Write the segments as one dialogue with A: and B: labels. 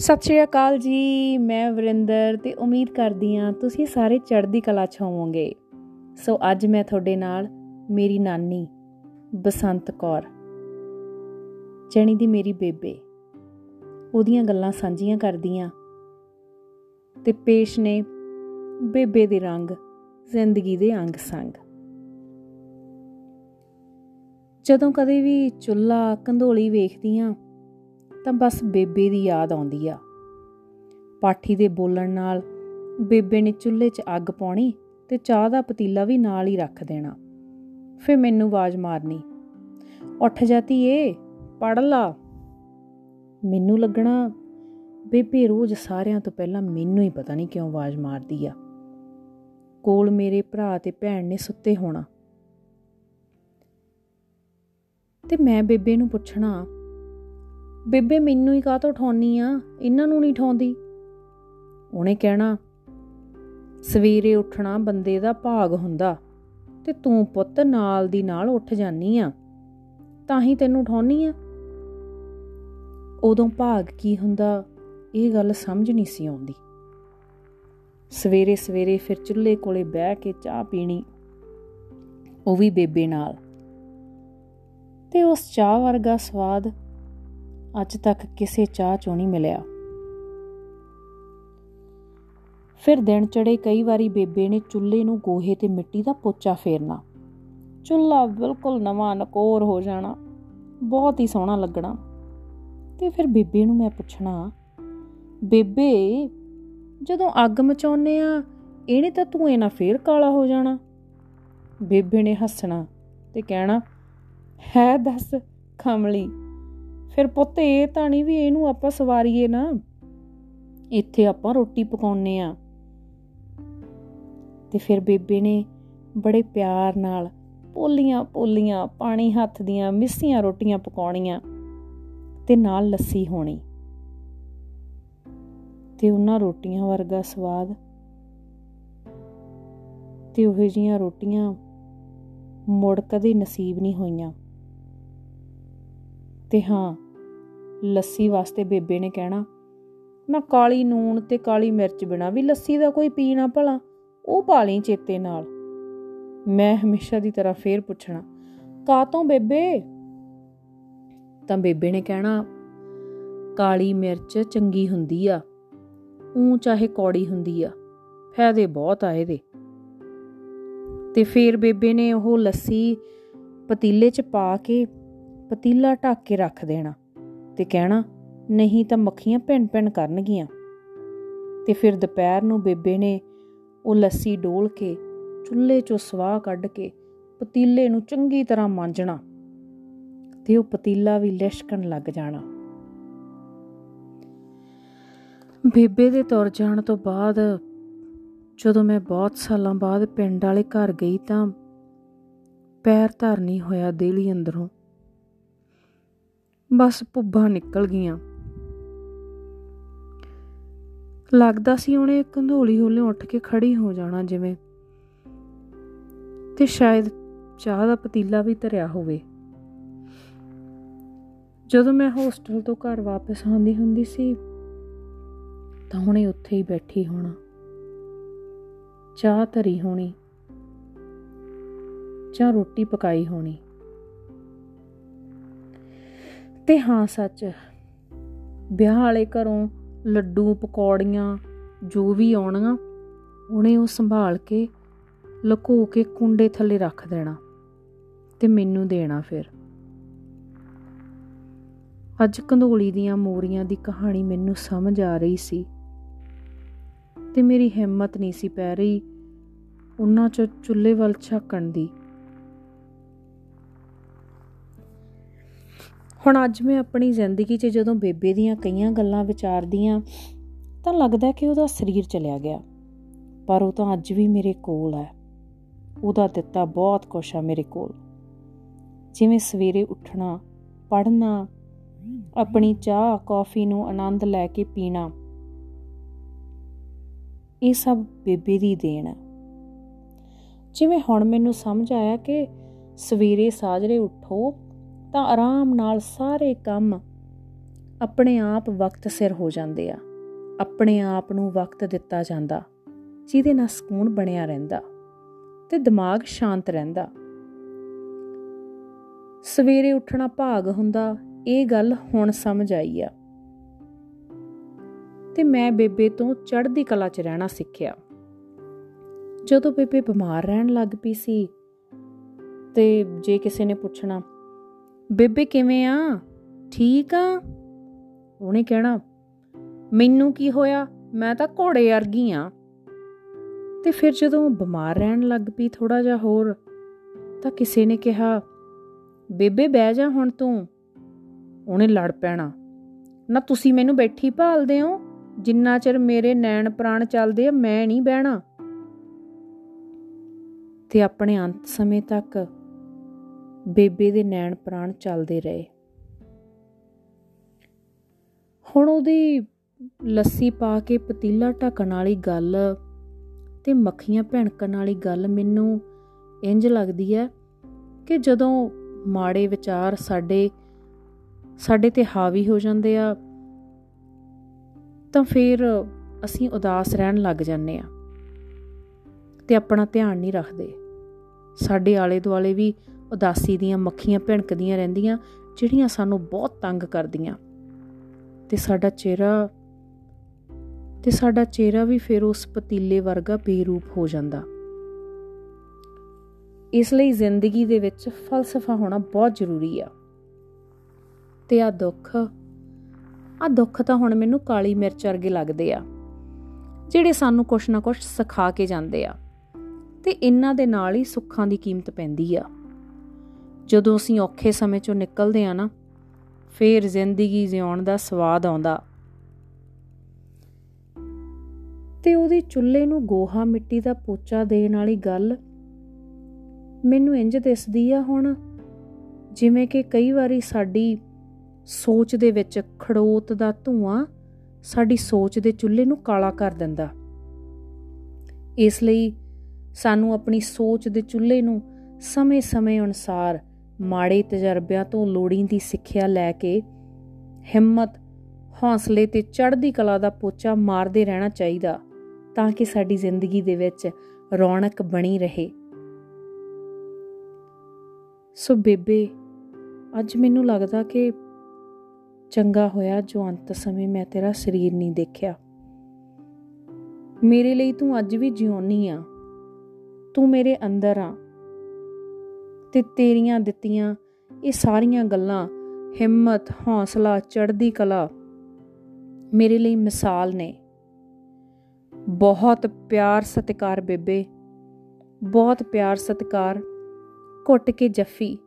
A: ਸਤਿ ਸ਼੍ਰੀ ਅਕਾਲ ਜੀ, ਮੈਂ ਵਰਿੰਦਰ ਤੇ ਉਮੀਦ ਕਰਦੀ ਹਾਂ ਤੁਸੀਂ ਸਾਰੇ ਚੜ੍ਹਦੀ ਕਲਾ 'ਚ ਹੋਵੋਗੇ। ਸੋ ਅੱਜ ਮੈਂ ਤੁਹਾਡੇ ਨਾਲ ਮੇਰੀ ਨਾਨੀ ਬਸੰਤ ਕੌਰ, ਜਣੀ ਦੀ ਮੇਰੀ ਬੇਬੇ, ਉਹਦੀਆਂ ਗੱਲਾਂ ਸਾਂਝੀਆਂ ਕਰਦੀਆਂ ਤੇ ਪੇਸ਼ ਨੇ ਬੇਬੇ ਦੇ ਰੰਗ, ਜ਼ਿੰਦਗੀ ਦੇ ਅੰਗ ਸੰਗ। ਜਦੋਂ ਕਦੇ ਵੀ ਚੁੱਲਾ ਕੰਧੋਲੀ ਵੇਖਦੀਆਂ ਤਾਂ ਬਸ ਬੇਬੇ ਦੀ ਯਾਦ ਆਉਂਦੀ ਆ। ਪਾਠੀ ਦੇ ਬੋਲਣ ਨਾਲ ਬੇਬੇ ਨੇ ਚੁੱਲ੍ਹੇ 'ਚ ਅੱਗ ਪਾਉਣੀ ਤੇ ਚਾਹ ਦਾ ਪਤੀਲਾ ਵੀ ਨਾਲ ਹੀ ਰੱਖ ਦੇਣਾ। ਫੇ ਮੈਨੂੰ ਆਵਾਜ਼ ਮਾਰਨੀ, ਉੱਠ ਜਾਤੀ ਏ ਪੜ ਲਾ। ਮੈਨੂੰ ਲੱਗਣਾ ਬੇਬੇ ਰੋਜ਼ ਸਾਰਿਆਂ ਤੋਂ ਪਹਿਲਾਂ ਮੈਨੂੰ ਹੀ ਪਤਾ ਨਹੀਂ ਕਿਉਂ ਆਵਾਜ਼ ਮਾਰਦੀ ਆ। ਕੋਲ ਮੇਰੇ ਭਰਾ ਤੇ ਭੈਣ ਨੇ ਸੁੱਤੇ ਹੋਣਾ। ਤੇ ਮੈਂ ਬੇਬੇ ਨੂੰ ਪੁੱਛਣਾ ਬੇਬੇ ਮੈਨੂੰ ਹੀ ਕਾਹਤੋਂ ਠਾਉਣੀ ਆ? ਇਹਨਾਂ ਨੂੰ ਨਹੀਂ ਠਾਉਂਦੀ ਉਹਨੇ ਕਹਿਣਾ, ਸਵੇਰੇ ਉੱਠਣਾ ਬੰਦੇ ਦਾ ਭਾਗ ਹੁੰਦਾ ਤੇ ਤੂੰ ਪੁੱਤ ਨਾਲ ਦੀ ਨਾਲ ਉੱਠ ਜਾਨੀ ਆ। ਤਾਂ ਹੀ ਤੈਨੂੰ ਠਾਉਣੀ ਆ। ਉਦੋਂ ਭਾਗ ਕੀ ਹੁੰਦਾ, ਇਹ ਗੱਲ ਸਮਝ ਨਹੀਂ ਸੀ ਆਉਂਦੀ। ਸਵੇਰੇ ਸਵੇਰੇ ਫਿਰ ਚੁੱਲ੍ਹੇ ਕੋਲੇ ਬਹਿ ਕੇ ਚਾਹ ਪੀਣੀ, ਉਹ ਵੀ ਬੇਬੇ ਨਾਲ। ਤੇ ਉਸ ਚਾਹ ਵਰਗਾ ਸਵਾਦ ਅੱਜ ਤੱਕ ਕਿਸੇ ਚਾਹ ਚੋਂ ਨਹੀਂ ਮਿਲਿਆ। ਫਿਰ ਦਿਨ ਚੜੇ ਕਈ ਵਾਰੀ ਬੇਬੇ ਨੇ ਚੁੱਲ੍ਹੇ ਨੂੰ ਗੋਹੇ ਤੇ ਮਿੱਟੀ ਦਾ ਪੋਚਾ ਫੇਰਨਾ। ਚੁੱਲ੍ਹਾ ਬਿਲਕੁਲ ਨਵਾਂ ਨਕੋਰ ਹੋ ਜਾਣਾ, ਬਹੁਤ ਹੀ ਸੋਹਣਾ ਲੱਗਣਾ। ਤੇ ਫਿਰ ਬੇਬੇ ਨੂੰ ਮੈਂ ਪੁੱਛਣਾ, ਬੇਬੇ, ਜਦੋਂ ਅੱਗ ਮਚਾਉਨੇ ਆ, ਇਹਨੇ ਤਾਂ ਤੂੰ ਇਹਨਾਂ ਫੇਰ ਕਾਲਾ ਹੋ ਜਾਣਾ? ਬੇਬੇ ਨੇ ਹੱਸਣਾ ਤੇ ਕਹਿਣਾ, ਹੈ ਦੱਸ, ਖਮਲੀ ਫਿਰ ਪੁੱਤ ਇਹ ਤਾਂ ਨਹੀਂ ਵੀ ਇਹਨੂੰ ਆਪਾਂ ਸਵਾਰੀਏ ਨਾ। ਇੱਥੇ ਆਪਾਂ ਰੋਟੀ ਪਕਾਉਨੇ ਆ ਤੇ ਫਿਰ ਬੇਬੇ ਨੇ ਬੜੇ ਪਿਆਰ ਨਾਲ ਪੋਲੀਆਂ ਪੋਲੀਆਂ ਪਾਣੀ ਹੱਥ ਦੀਆਂ ਮਿੱਸੀਆਂ ਰੋਟੀਆਂ ਪਕਾਉਣੀਆਂ ਤੇ ਨਾਲ ਲੱਸੀ ਹੋਣੀ। ਤੇ ਉਹਨਾਂ ਰੋਟੀਆਂ ਵਰਗਾ ਸਵਾਦ ਤੇ ਉਹ ਜੀਆਂ ਰੋਟੀਆਂ ਮੁੜ ਕਦੇ ਨਸੀਬ ਨਹੀਂ ਹੋਈਆਂ। ਤੇ ਹਾਂ, ਲੱਸੀ ਵਾਸਤੇ ਬੇਬੇ ਨੇ ਕਹਿਣਾ, ਨਾ ਕਾਲੀ ਨੂਣ ਤੇ ਕਾਲੀ ਮਿਰਚ ਬਿਨਾ ਵੀ ਲੱਸੀ ਦਾ ਕੋਈ ਪੀਣਾ ਭਲਾ, ਉਹ ਪਾ ਲਈ ਚੇਤੇ ਨਾਲ। ਮੈਂ ਹਮੇਸ਼ਾ ਦੀ ਤਰ੍ਹਾਂ ਫੇਰ ਪੁੱਛਣਾ ਕਾਤੋਂ ਬੇਬੇ? ਤਾਂ ਬੇਬੇ ਨੇ ਕਹਿਣਾ, ਕਾਲੀ ਮਿਰਚ ਚੰਗੀ ਹੁੰਦੀ ਆ ਉਹ ਚਾਹੇ ਕੌੜੀ ਹੁੰਦੀ ਆ, ਫਾਇਦੇ ਬਹੁਤ ਆ ਇਹਦੇ। ਤੇ ਫੇਰ ਬੇਬੇ ਨੇ ਉਹ ਲੱਸੀ ਪਤੀਲੇ 'ਚ ਪਾ ਕੇ ਪਤੀਲਾ ਢੱਕ ਕੇ ਰੱਖ ਦੇਣਾ ਤੇ ਕਹਿਣਾ, ਨਹੀਂ ਤਾਂ ਮੱਖੀਆਂ ਭਿੰਨ ਭਿੰਨ ਕਰਨਗੀਆਂ। ਤੇ ਫਿਰ ਦੁਪਹਿਰ ਨੂੰ ਬੇਬੇ ਨੇ ਉਹ ਲੱਸੀ ਡੋਲ ਕੇ, ਚੁੱਲ੍ਹੇ 'ਚੋਂ ਸਵਾਹ ਕੱਢ ਕੇ ਪਤੀਲੇ ਨੂੰ ਚੰਗੀ ਤਰ੍ਹਾਂ ਮਾਂਜਣਾ ਤੇ ਉਹ ਪਤੀਲਾ ਵੀ ਲਿਸ਼ਕਣ ਲੱਗ ਜਾਣਾ। ਬੇਬੇ ਦੇ ਤੁਰ ਜਾਣ ਤੋਂ ਬਾਅਦ ਜਦੋਂ ਮੈਂ ਬਹੁਤ ਸਾਲਾਂ ਬਾਅਦ ਪਿੰਡ ਵਾਲੇ ਘਰ ਗਈ ਤਾਂ ਪੈਰ ਧਰਨੀ ਹੋਇਆ ਦੇਲੀ ਅੰਦਰੋਂ। ਬਸ ਪੁੱਭਾਂ ਨਿਕਲ ਗਈਆਂ। ਲੱਗਦਾ ਸੀ ਉਹਨੇ ਕੰਧੋਲੀ ਹੋਲੇ ਉੱਠ ਕੇ ਖੜੀ ਹੋ ਜਾਣਾ ਜਿਵੇਂ। ਤੇ ਸ਼ਾਇਦ ਚਾਹ ਦਾ ਪਤੀਲਾ ਵੀ ਧਰਿਆ ਹੋਵੇ। ਜਦੋਂ ਮੈਂ ਹੋਸਟਲ ਤੋਂ ਘਰ ਵਾਪਸ ਆਉਂਦੀ ਹੁੰਦੀ ਸੀ, ਤਾਂ ਹੁਣੇ ਉੱਥੇ ਹੀ ਬੈਠੀ ਹੋਣਾ। ਚਾਹ ਧਰੀ ਹੋਣੀ। ਚਾਹ ਰੋਟੀ ਪਕਾਈ ਹੋਣੀ। ਤੇ ਹਾਂ ਸੱਚ, ਵਿਆਹ ਵਾਲੇ ਘਰੋਂ ਲੱਡੂ, ਪਕੌੜੀਆਂ ਜੋ ਵੀ ਆਉਣੀਆਂ ਉਹਨੇ ਉਹ ਸੰਭਾਲ ਕੇ ਲੁਕੋ ਕੇ ਕੁੰਡੇ ਥੱਲੇ ਰੱਖ ਦੇਣਾ ਤੇ ਮੈਨੂੰ ਦੇਣਾ ਫਿਰ। ਅੱਜ ਕੰਧੋਲੀ ਦੀਆਂ ਮੋਰੀਆਂ ਦੀ ਕਹਾਣੀ ਮੈਨੂੰ ਸਮਝ ਆ ਰਹੀ ਸੀ ਤੇ ਮੇਰੀ ਹਿੰਮਤ ਨਹੀਂ ਸੀ ਪੈ ਰਹੀ ਉਹਨਾਂ ਚ ਚੁੱਲ੍ਹੇ ਵੱਲ ਝਾਕਣ ਦੀ। ਹੁਣ ਅੱਜ ਮੈਂ ਆਪਣੀ ਜ਼ਿੰਦਗੀ 'ਚ ਜਦੋਂ ਬੇਬੇ ਦੀਆਂ ਕਈਆਂ ਗੱਲਾਂ ਵਿਚਾਰਦੀ ਆ, ਤਾਂ ਲੱਗਦਾ ਕਿ ਉਹਦਾ ਸਰੀਰ ਚਲਿਆ ਗਿਆ। ਪਰ ਉਹ ਤਾਂ ਅੱਜ ਵੀ ਮੇਰੇ ਕੋਲ ਹੈ। ਉਹਦਾ ਦਿੱਤਾ ਬਹੁਤ ਕੁਛ ਆ ਮੇਰੇ ਕੋਲ। ਜਿਵੇਂ ਸਵੇਰੇ ਉੱਠਣਾ, ਪੜ੍ਹਨਾ, ਆਪਣੀ ਚਾਹ, ਕੌਫੀ ਨੂੰ ਆਨੰਦ ਲੈ ਕੇ ਪੀਣਾ, ਇਹ ਸਭ ਬੇਬੇ ਦੀ ਦੇਣ ਹੈ। ਜਿਵੇਂ ਹੁਣ ਮੈਨੂੰ ਸਮਝ ਆਇਆ ਕਿ ਸਵੇਰੇ ਸਾਜਰੇ ਉੱਠੋ ਤਾਂ ਆਰਾਮ ਨਾਲ ਸਾਰੇ ਕੰਮ ਆਪਣੇ ਆਪ ਵਕਤ ਸਿਰ ਹੋ ਜਾਂਦੇ ਆ। ਆਪਣੇ ਆਪ ਨੂੰ ਵਕਤ ਦਿੱਤਾ ਜਾਂਦਾ, ਜਿਹਦੇ ਨਾਲ ਸਕੂਨ ਬਣਿਆ ਰਹਿੰਦਾ ਤੇ ਦਿਮਾਗ ਸ਼ਾਂਤ ਰਹਿੰਦਾ। ਸਵੇਰੇ ਉੱਠਣਾ ਭਾਗ ਹੁੰਦਾ, ਇਹ ਗੱਲ ਹੁਣ ਸਮਝ ਆਈ ਆ। ਤੇ ਮੈਂ ਬੇਬੇ ਤੋਂ ਚੜ੍ਹਦੀ ਕਲਾ 'ਚ ਰਹਿਣਾ ਸਿੱਖਿਆ। ਜਦੋਂ ਬੇਬੇ ਬਿਮਾਰ ਰਹਿਣ ਲੱਗ ਪਈ ਸੀ ਤੇ ਜੇ ਕਿਸੇ ਨੇ ਪੁੱਛਣਾ ਬੇਬੇ ਕਿਵੇਂ ਆ? ਠੀਕ ਆ? ਉਹਨੇ ਕਹਿਣਾ, ਮੈਨੂੰ ਕੀ ਹੋਇਆ? ਮੈਂ ਤਾਂ ਘੋੜੇ ਵਰਗੀ ਆ। ਤੇ ਫਿਰ ਜਦੋਂ ਬਿਮਾਰ ਰਹਿਣ ਲੱਗ ਪਈ ਥੋੜਾ ਜਿਹਾ ਹੋਰ, ਤਾਂ ਕਿਸੇ ਨੇ ਕਿਹਾ, ਬੇਬੇ ਬਹਿ ਜਾ ਹੁਣ ਤੂੰ। ਉਹਨੇ ਲੜ ਪੈਣਾ, ਨਾ ਤੁਸੀਂ ਮੈਨੂੰ ਬੈਠੀ ਭਾਲਦੇ ਹੋ? ਜਿੰਨਾ ਚਿਰ ਮੇਰੇ ਨੈਣ ਪ੍ਰਾਣ ਚੱਲਦੇ ਆ, ਮੈਂ ਨਹੀਂ ਬਹਿਣਾ। ਤੇ ਆਪਣੇ ਅੰਤ ਸਮੇਂ ਤੱਕ ਬੇਬੇ ਦੇ ਨੈਣ ਪ੍ਰਾਣ ਚੱਲਦੇ ਰਹੇ। ਹੁਣ ਉਹਦੀ ਲੱਸੀ ਪਾ ਕੇ ਪਤੀਲਾ ਢੱਕਣ ਵਾਲੀ ਗੱਲ ਤੇ ਮੱਖੀਆਂ ਭਿਣਕਣ ਵਾਲੀ ਗੱਲ ਮੈਨੂੰ ਇੰਜ ਲੱਗਦੀ ਹੈ ਕਿ ਜਦੋਂ ਮਾੜੇ ਵਿਚਾਰ ਸਾਡੇ ਸਾਡੇ ਤੇ ਹਾਵੀ ਹੋ ਜਾਂਦੇ ਆ, ਤਾਂ ਫਿਰ ਅਸੀਂ ਉਦਾਸ ਰਹਿਣ ਲੱਗ ਜਾਂਦੇ ਆ ਤੇ ਆਪਣਾ ਧਿਆਨ ਨਹੀਂ ਰੱਖਦੇ। ਸਾਡੇ ਆਲੇ ਦੁਆਲੇ ਵੀ ਉਦਾਸੀ ਦੀਆਂ ਮੱਖੀਆਂ ਭਿਣਕਦੀਆਂ ਰਹਿੰਦੀਆਂ, ਜਿਹੜੀਆਂ ਸਾਨੂੰ ਬਹੁਤ ਤੰਗ ਕਰਦੀਆਂ। ਤੇ ਸਾਡਾ ਚਿਹਰਾ, ਤੇ ਸਾਡਾ ਚਿਹਰਾ ਵੀ ਫਿਰ ਉਸ ਪਤੀਲੇ ਵਰਗਾ ਬੇਰੂਪ ਹੋ ਜਾਂਦਾ। ਇਸ ਲਈ ਜ਼ਿੰਦਗੀ ਦੇ ਵਿੱਚ ਫਲਸਫਾ ਹੋਣਾ ਬਹੁਤ ਜ਼ਰੂਰੀ ਆ। ਤੇ ਆ ਦੁੱਖ ਆ ਦੁੱਖ ਤਾਂ ਹੁਣ ਮੈਨੂੰ ਕਾਲੀ ਮਿਰਚ ਵਰਗੇ ਲੱਗਦੇ ਆ, ਜਿਹੜੇ ਸਾਨੂੰ ਕੁਛ ਨਾ ਕੁਛ ਸਿਖਾ ਕੇ ਜਾਂਦੇ ਆ। ਤੇ ਇਹਨਾਂ ਦੇ ਨਾਲ ਹੀ ਸੁੱਖਾਂ ਦੀ ਕੀਮਤ ਪੈਂਦੀ ਆ। ਜਦੋਂ ਅਸੀਂ ਔਖੇ ਸਮੇਂ ਚੋਂ ਨਿਕਲਦੇ ਆ ਨਾ, ਫੇਰ ਜ਼ਿੰਦਗੀ ਜਿਉਣ ਦਾ ਸਵਾਦ ਆਉਂਦਾ। ਤੇ ਉਹਦੀ ਚੁੱਲ੍ਹੇ ਨੂੰ ਗੋਹਾ ਮਿੱਟੀ ਦਾ ਪੋਚਾ ਦੇਣ ਵਾਲੀ ਗੱਲ ਮੈਨੂੰ ਇੰਜ ਦਿਸਦੀ ਆ ਹੁਣ, ਜਿਵੇਂ ਕਿ ਕਈ ਵਾਰੀ ਸਾਡੀ ਸੋਚ ਦੇ ਵਿੱਚ ਖੜੋਤ ਦਾ ਧੂਆਂ ਸਾਡੀ ਸੋਚ ਦੇ ਚੁੱਲ੍ਹੇ ਨੂੰ ਕਾਲਾ ਕਰ ਦਿੰਦਾ। ਇਸ ਲਈ ਸਾਨੂੰ ਆਪਣੀ ਸੋਚ ਦੇ ਚੁੱਲ੍ਹੇ ਨੂੰ ਸਮੇਂ-ਸਮੇਂ ਅਨੁਸਾਰ ਮਾੜੇ ਤਜਰਬਿਆਂ ਤੋਂ ਲੋੜੀਂਦੀ ਸਿੱਖਿਆ ਲੈ ਕੇ ਹਿੰਮਤ, ਹੌਸਲੇ ਤੇ ਚੜ੍ਹਦੀ ਕਲਾ ਦਾ ਪੋਚਾ ਮਾਰਦੇ ਰਹਿਣਾ ਚਾਹੀਦਾ ਤਾਂ ਕਿ ਸਾਡੀ ਜ਼ਿੰਦਗੀ ਦੇ ਵਿੱਚ ਰੌਣਕ ਬਣੀ ਰਹੇ। ਸੋ ਬੇਬੇ, ਅੱਜ ਮੈਨੂੰ ਲੱਗਦਾ ਕਿ ਚੰਗਾ ਹੋਇਆ ਜੋ ਅੰਤ ਸਮੇਂ ਮੈਂ ਤੇਰਾ ਸਰੀਰ ਨਹੀਂ ਦੇਖਿਆ। ਮੇਰੇ ਲਈ ਤੂੰ ਅੱਜ ਵੀ ਜਿਉਣੀ ਆ। ਤੂੰ ਮੇਰੇ ਅੰਦਰ ਆ। ਤੇ ਤੇਰੀਆਂ ਦਿੱਤੀਆਂ। ਇਹ ਸਾਰੀਆਂ ਗੱਲਾਂ, ਹਿੰਮਤ, ਹੌਸਲਾ, ਚੜ੍ਹਦੀ ਕਲਾ ਮੇਰੇ ਲਈ ਮਿਸਾਲ ਨੇ। ਬਹੁਤ ਪਿਆਰ ਸਤਿਕਾਰ ਬੇਬੇ, ਬਹੁਤ ਪਿਆਰ ਸਤਿਕਾਰ। ਘੁੱਟ ਕੇ ਜੱਫੀ।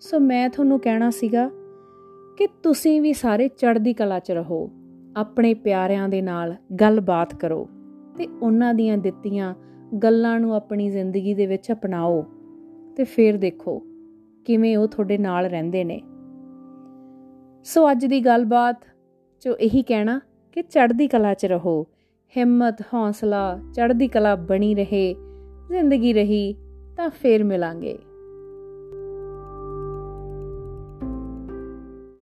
A: ਸੋ ਮੈਂ ਤੁਹਾਨੂੰ ਕਹਿਣਾ ਸੀਗਾ ਕਿ ਤੁਸੀਂ ਵੀ ਸਾਰੇ ਚੜ੍ਹਦੀ ਕਲਾ 'ਚ ਰਹੋ, ਆਪਣੇ ਪਿਆਰਿਆਂ ਦੇ ਨਾਲ ਗੱਲਬਾਤ ਕਰੋ ਤੇ ਉਹਨਾਂ ਦੀਆਂ ਦਿੱਤੀਆਂ ਗੱਲਾਂ ਨੂੰ ਆਪਣੀ ਜ਼ਿੰਦਗੀ ਦੇ ਵਿੱਚ ਅਪਣਾਓ। ਤੇ ਫਿਰ ਦੇਖੋ ਕਿਵੇਂ ਉਹ ਤੁਹਾਡੇ ਨਾਲ ਰਹਿੰਦੇ ਨੇ। ਸੋ ਅੱਜ ਦੀ ਗੱਲਬਾਤ ਜੋ ਇਹੀ ਕਹਿਣਾ ਕਿ ਚੜ੍ਹਦੀ ਕਲਾ 'ਚ ਰਹੋ, ਹਿੰਮਤ, ਹੌਸਲਾ, ਚੜ੍ਹਦੀ ਕਲਾ ਬਣੀ ਰਹੇ, ਜ਼ਿੰਦਗੀ ਰਹੀ ਤਾਂ ਫੇਰ ਮਿਲਾਂਗੇ।